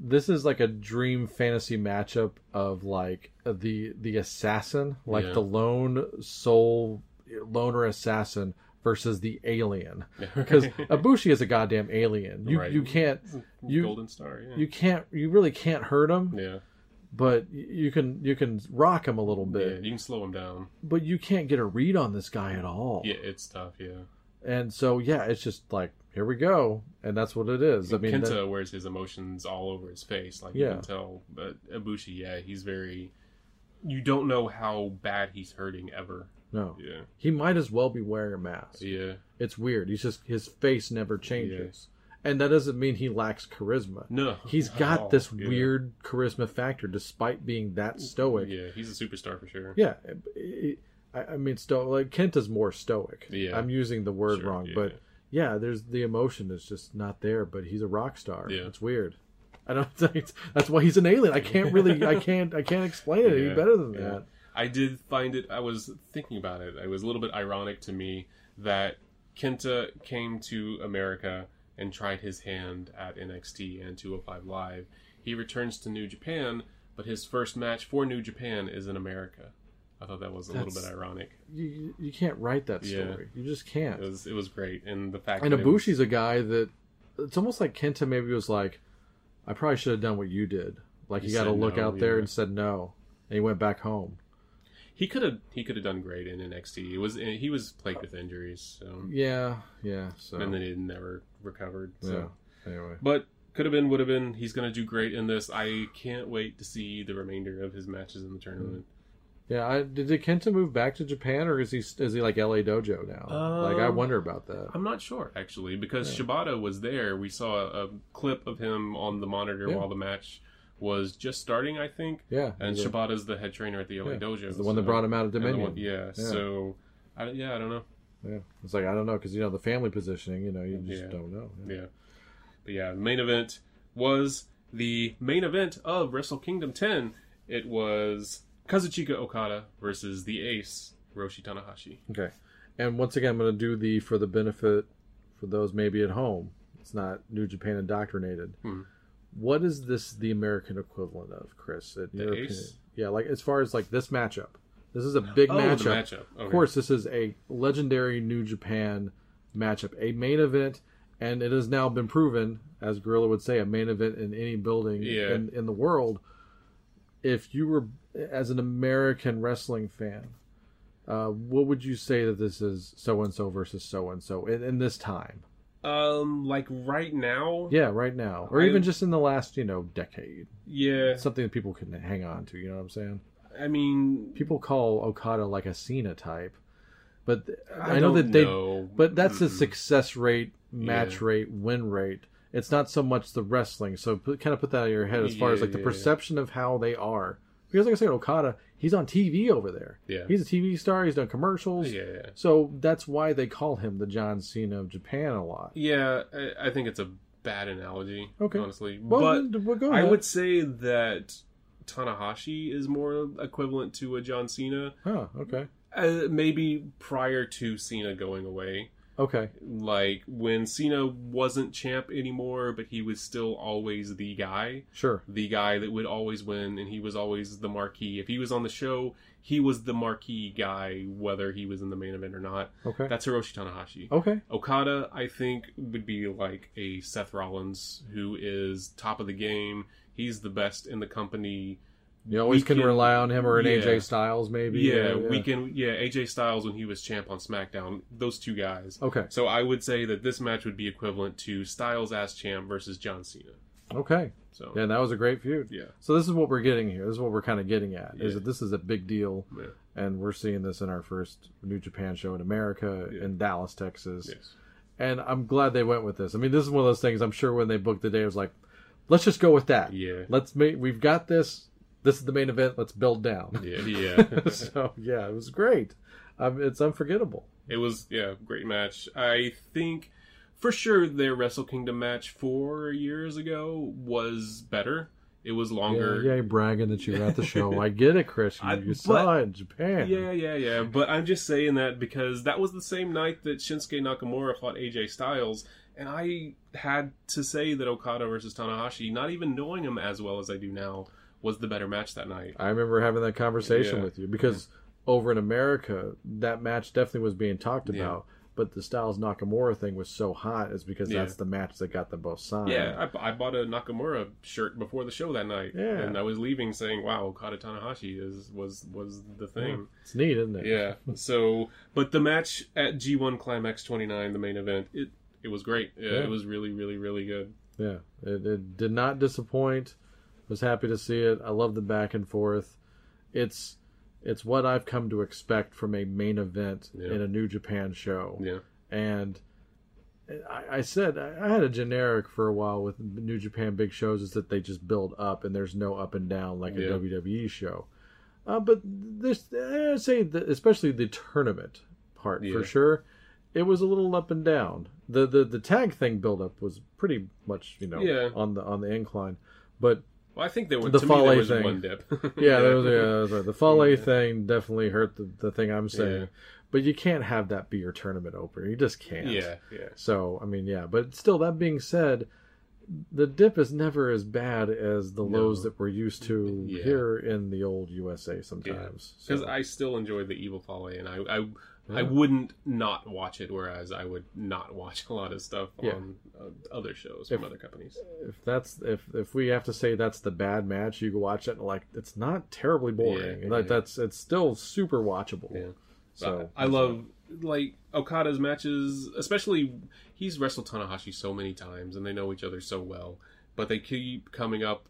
this is like a dream fantasy matchup of like the the assassin, like Yeah. the lone soul loner assassin versus the alien. [LAUGHS] Because Ibushi is a goddamn alien. You Right. you can't you- Golden Star. Yeah. you can't you really can't hurt him, yeah. But you can you can rock him a little yeah. bit. You can slow him down. But you can't get a read on this guy at all. Yeah, it's tough. Yeah. And so yeah, it's just like here we go, and that's what it is. I mean, Kenta that- wears his emotions all over his face, like you can tell. But Ibushi, yeah, he's very. You don't know how bad he's hurting ever. no, Yeah, he might as well be wearing a mask. yeah. It's weird. He's just his face never changes, and that doesn't mean he lacks charisma. No, he's got this Yeah. weird charisma factor, despite being that stoic. Yeah, he's a superstar for sure. Yeah, I, mean, sto like Kenta's more stoic. Yeah. I'm using the word Sure, wrong, yeah. but yeah, there's the emotion is just not there. But he's a rock star. Yeah. It's weird. I don't [LAUGHS] think that's why he's an alien. I can't really, I can't, I can't explain it any better than yeah. that. I did find it. I was thinking about it. It was a little bit ironic to me that Kenta came to America and tried his hand at NXT and 205 Live. He returns to New Japan, but his first match for New Japan is in America. I thought that was a little bit ironic. You, you can't write that Yeah. story. You just can't. It was it was great, and the fact And that it was- a guy that it's almost like Kenta maybe was like, I probably should have done what you did. Like He he got to look no, out there and said no, and he went back home. He could have he could have done great in NXT. It was he was plagued with injuries, so Yeah, yeah. So and then he never recovered. So. yeah. Anyway, But could have been, would have been. He's going to do great in this. I can't wait to see the remainder of his matches in the tournament. yeah. I, did, Kenta move back to Japan or is he is he like LA Dojo now? like I Um, wonder about that. I'm not sure actually because Yeah. Shibata was there. We saw a, a clip of him on the monitor Yeah. while the match was just starting, I think. Yeah, And a- Shibata's the head trainer at the LA yeah, Dojo. he's the one that brought him out of Dominion. one- yeah, So, I, yeah, I don't know. Yeah, it's like I don't know because you know the family positioning. You know, you just Yeah. don't know. Yeah. But yeah, main event was the main event of Wrestle Kingdom 10. It was Kazuchika Okada versus the ace, Roshi Tanahashi. Okay, and once again, I'm going to do the for the benefit for those maybe at home. It's not New Japan indoctrinated. Hmm. What is this the American equivalent of, Chris? The Ace? Yeah, like as far as like this matchup. This is a big Oh, matchup. matchup. Okay. Of course, this is a legendary New Japan matchup, a main event, and it has now been proven, as Gorilla would say, a main event in any building Yeah. in, in the world. If you were, as an American wrestling fan, uh, what would you say that this is so and so versus so and so in this time? Um, like right now, Yeah, right now, or I- even just in the last, you know, decade. yeah. Something that people can hang on to. You know what I'm saying? I mean, People call Okada like a Cena type, but I, I, know that they know. But that's the success rate, match Yeah. rate, win rate. It's not so much the wrestling. So put, kind of put that in your head as far as like the yeah, perception of how they are. Because like I said, Okada, he's on TV over there. Yeah. He's a TV star. He's done commercials. Yeah, yeah. So that's why they call him the John Cena of Japan a lot. Yeah, I, I think it's a bad analogy. Okay. honestly, Well, but then, well, go I would say that Tanahashi is more equivalent to a John Cena. Huh, okay. Uh, maybe prior to Cena going away. Okay. Like when Cena wasn't champ anymore, but he was still always the guy. Sure. The guy that would always win, and he was always the marquee. If he was on the show, he was the marquee guy, whether he was in the main event or not. Okay. That's Hiroshi Tanahashi. okay. Okada, I think, would be like a Seth Rollins who is top of the game. He's the best in the company. You always can, can- rely on him or an yeah. AJ Styles, maybe. Yeah, we can. Yeah, AJ Styles when he was champ on SmackDown. Those two guys. Okay. So I would say that this match would be equivalent to Styles as champ versus John Cena. Okay. So Yeah, and that was a great feud. yeah, So this is what we're getting here. This is what we're kind of getting at. Is that this is a big deal, yeah. and we're seeing this in our first New Japan show in America Yeah. in Dallas, Texas. yes. And I'm glad they went with this. I mean, this is one of those things. I'm sure when they booked the day, it was like, let's just go with that. Yeah. Let's make. We've got this. This is the main event. Let's build down. Yeah, yeah. [LAUGHS] so yeah, it was great. Um, it's unforgettable. It was yeah, great match. I think for sure their Wrestle Kingdom match four years ago was better. It was longer. Yeah, yeah, bragging that you were at the show. I get it, Chris. You, [LAUGHS] I- you saw but- it in Japan. Yeah, yeah, yeah. But I'm just saying that because that was the same night that Shinsuke Nakamura fought AJ Styles, and I had to say that Okada versus Tanahashi, not even knowing him as well as I do now, was the better match that night. I remember having that conversation Yeah. with you because over in America, that match definitely was being talked Yeah. about. But the Styles Nakamura thing was so hot is because Yeah. that's the match that got them both signed. Yeah, I, I bought a Nakamura shirt before the show that night, Yeah. and I was leaving saying, "Wow, Okada Tanahashi is was was the thing." it's neat, isn't it? Yeah. [LAUGHS] So, but the match at G1 Climax 29, the main event, it it was great. Yeah, Yeah. It was really, really, really good. Yeah, it, it did not disappoint. Was happy to see it. I love the back and forth. It's it's what I've come to expect from a main event Yeah. in a New Japan show. Yeah. And I, I said I had a generic for a while with New Japan big shows is that they just build up and there's no up and down like a Yeah. WWE show. Uh, but this, I'd say, that especially the tournament part Yeah. for sure, it was a little up and down. The the the tag thing build up was pretty much you know Yeah. on the on the incline, but Well, I think there was The to me, Fale there was thing. one dip. [LAUGHS] yeah, there was, [LAUGHS] yeah, that was right. the Fale Yeah. thing definitely hurt the, the thing I'm saying. Yeah. But you can't have that be your tournament opener. You just can't. yeah, yeah. So I mean, yeah, but still, that being said, the dip is never as bad as the No. lows that we're used to Yeah. here in the old USA. Sometimes, Because So, I still enjoy the Evil Fale, and I, I, I wouldn't not watch it, whereas I would not watch a lot of stuff Yeah. on uh, other shows from If- other companies. if that's if if we have to say that's the bad match, you can watch it and like it's not terribly boring. Yeah, like yeah. that's it's still super watchable. Yeah. So I love like Okada's matches, especially he's wrestled Tanahashi so many times, and they know each other so well. But they keep coming up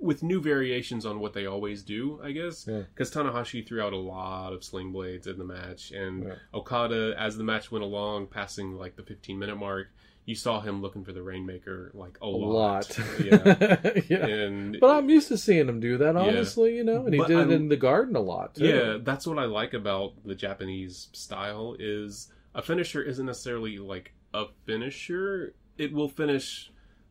with new variations on what they always do, I guess. Yeah. Because Tanahashi threw out a lot of sling blades in the match, and Yeah. Okada, as the match went along, passing like the 15 minute mark, you saw him looking for the Rainmaker like a, a lot. lot. [LAUGHS] [LAUGHS] yeah. yeah. And But I'm used to seeing him do that, Yeah. honestly, you know, and he But did it I'm- in the garden a lot too. Yeah, that's what I like about the Japanese style is a finisher isn't necessarily like a finisher. It will finish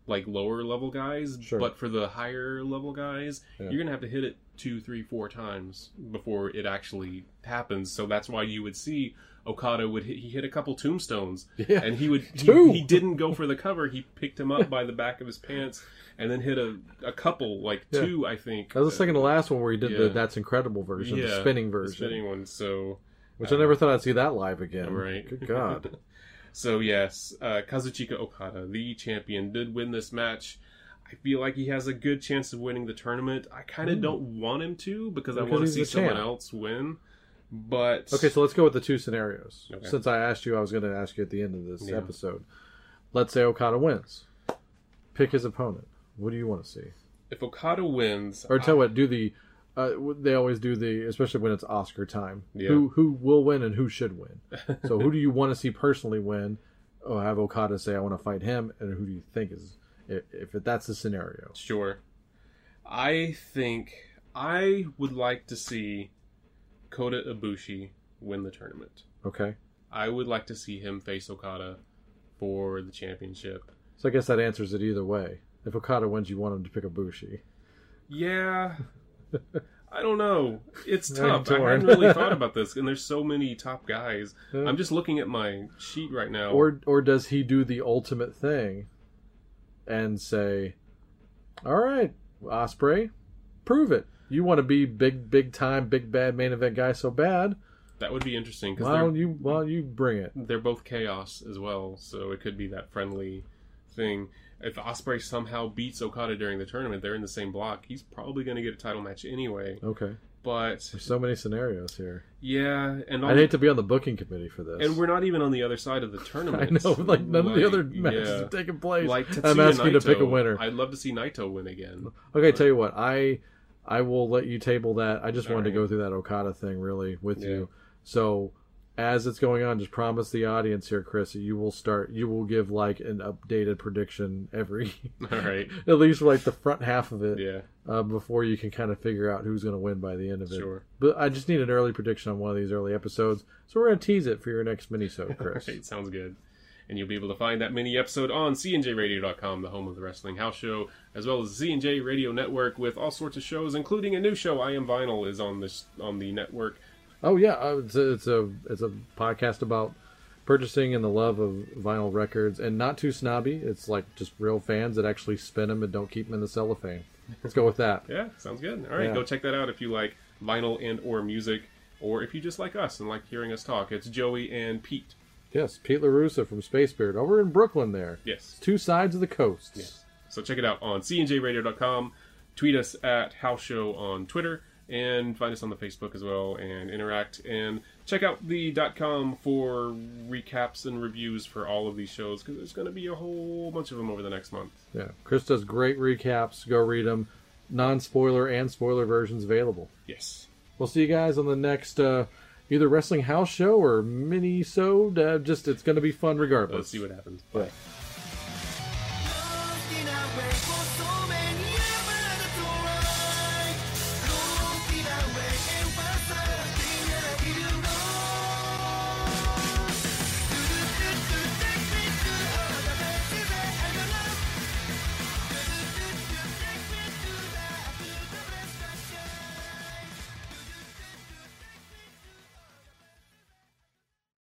like lower level guys, Sure. but for the higher level guys, Yeah. you're gonna have to hit it two, three, four times before it actually happens. So that's why you would see Okada would hit, he hit a couple tombstones, [LAUGHS] Yeah. and he would he, he didn't go for the cover. He picked him up by the back of his pants and then hit a a couple like Yeah. two, I think. That was the second to last one where he did the That's Incredible version, the spinning the version, spinning one. So which I never thought I'd see that live again. Right. Good God. [LAUGHS] so yes, uh, Kazuchika Okada, the champion, did win this match. I feel like he has a good chance of winning the tournament. I kind of Mm. don't want him to because I want to see someone champ. else win. But Okay, so let's go with the two scenarios. Okay. Since I asked you, I was going to ask you at the end of this Yeah. episode. Let's say Okada wins. Pick his opponent. What do you want to see? if Okada wins, Or tell I- what? Do the uh, they always do the especially when it's Oscar time. Yeah. Who who will win and who should win? [LAUGHS] So who do you want to see personally win? Or have Okada say I want to fight him, and who do you think is if, if that's the scenario? Sure. I think I would like to see Kota Ibushi win the tournament. Okay, I would like to see him face Okada for the championship. so I guess that answers it either way. If Okada wins, you want him to pick Ibushi. Yeah. [LAUGHS] I don't know. It's tough. I hadn't really [LAUGHS] thought about this, and there's so many top guys. I'm just looking at my sheet right now. Or or does he do the ultimate thing and say, "All right, Ospreay, prove it. You want to be big, big time, big bad main event guy so bad. that would be interesting because Why don't you? Why don't you bring it? they're both chaos as well, so it could be that friendly thing. If Ospreay somehow beats Okada during the tournament, they're in the same block. He's probably going to get a title match anyway. Okay. But There's so many scenarios here. yeah, and I'd hate to be on the booking committee for this. and we're not even on the other side of the [LAUGHS] tournament. I know, like none of the other matches yeah. have taken place. Like I'm asking you to pick a winner. I'd love to see Naito win again. Okay, tell you what, I I will let you table that. I just All wanted to go through that Okada thing really with Yeah. you. So as it's going on, just promise the audience here, Chris, that you will start. You will give like an updated prediction every, [LAUGHS] All right. [LAUGHS] at least like the front half of it, Yeah. uh, before you can kind of figure out who's going to win by the end of it. Sure. But I just need an early prediction on one of these early episodes, so we're going to tease it for your next mini-sode, [LAUGHS] Chris. Right, sounds good. And you'll be able to find that mini episode on cnjradio.com, the home of the Wrestling House Show, as well as CNJ Radio Network with all sorts of shows, including a new show. I Am Vinyl is on this on the network. Oh yeah, uh, it's a, it's a it's a podcast about purchasing and the love of vinyl records, and not too snobby. It's like just real fans that actually spin them and don't keep them in the cellophane. Let's go with that. [LAUGHS] Yeah, sounds good. All right, Yeah. go check that out if you like vinyl and or music, or if you just like us and like hearing us talk. It's Joey and Pete. Yes, Pete Larusa from Space Beard over in Brooklyn. There, Yes. two sides of the coast. Yes. So check it out on cnjradio.com. Tweet us at House Show on Twitter and find us on the Facebook as well and interact and check out the .com for recaps and reviews for all of these shows because there's going to be a whole bunch of them over the next month. Yeah, Chris does great recaps. Go read them. Non-spoiler and spoiler versions available. Yes. We'll see you guys on the next uh, either wrestling house show or mini-sode. Uh, just it's going to be fun regardless. Let's see what happens. Yeah.